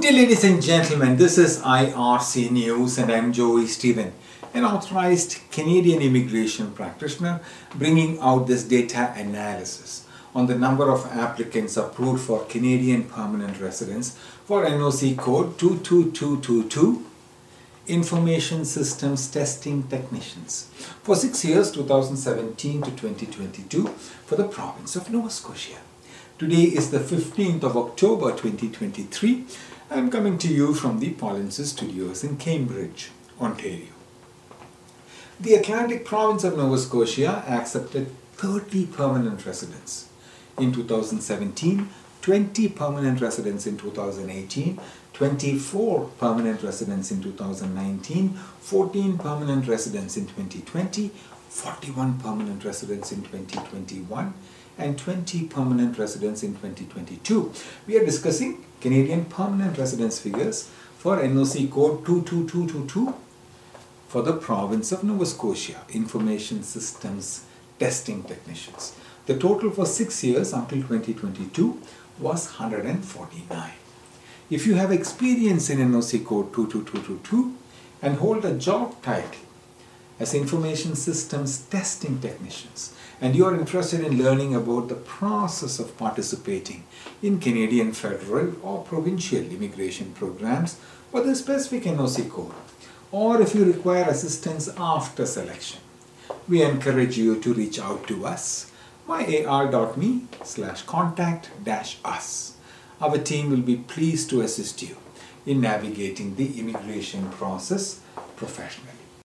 Good day, ladies and gentlemen. This is IRC News, and I'm Joy Stephen, an authorized Canadian immigration practitioner, bringing out this data analysis on the number of applicants approved for Canadian permanent residence for NOC code 22222 Information Systems Testing Technicians for six years 2017 to 2022 for the province of Nova Scotia. Today is the 15th of October 2023. I'm coming to you from the Polinsys Studios in Cambridge, Ontario. The Atlantic province of Nova Scotia accepted 30 permanent residents. In 2017, 20 permanent residents. In 2018, 24 permanent residents. In 2019, 14 permanent residents. In 2020, 41 permanent residents. In 2021, and 20 permanent residents. In 2022. We are discussing Canadian permanent residence figures for NOC code 22222 for the province of Nova Scotia Information Systems Testing Technicians. The total for six years until 2022 was 149. If you have experience in NOC code 22222 and hold a job title as Information Systems Testing Technicians, and you are interested in learning about the process of participating in Canadian federal or provincial immigration programs for the specific NOC code, or if you require assistance after selection, we encourage you to reach out to us myar.me slash contact dash us. Our team will be pleased to assist you in navigating the immigration process professionally.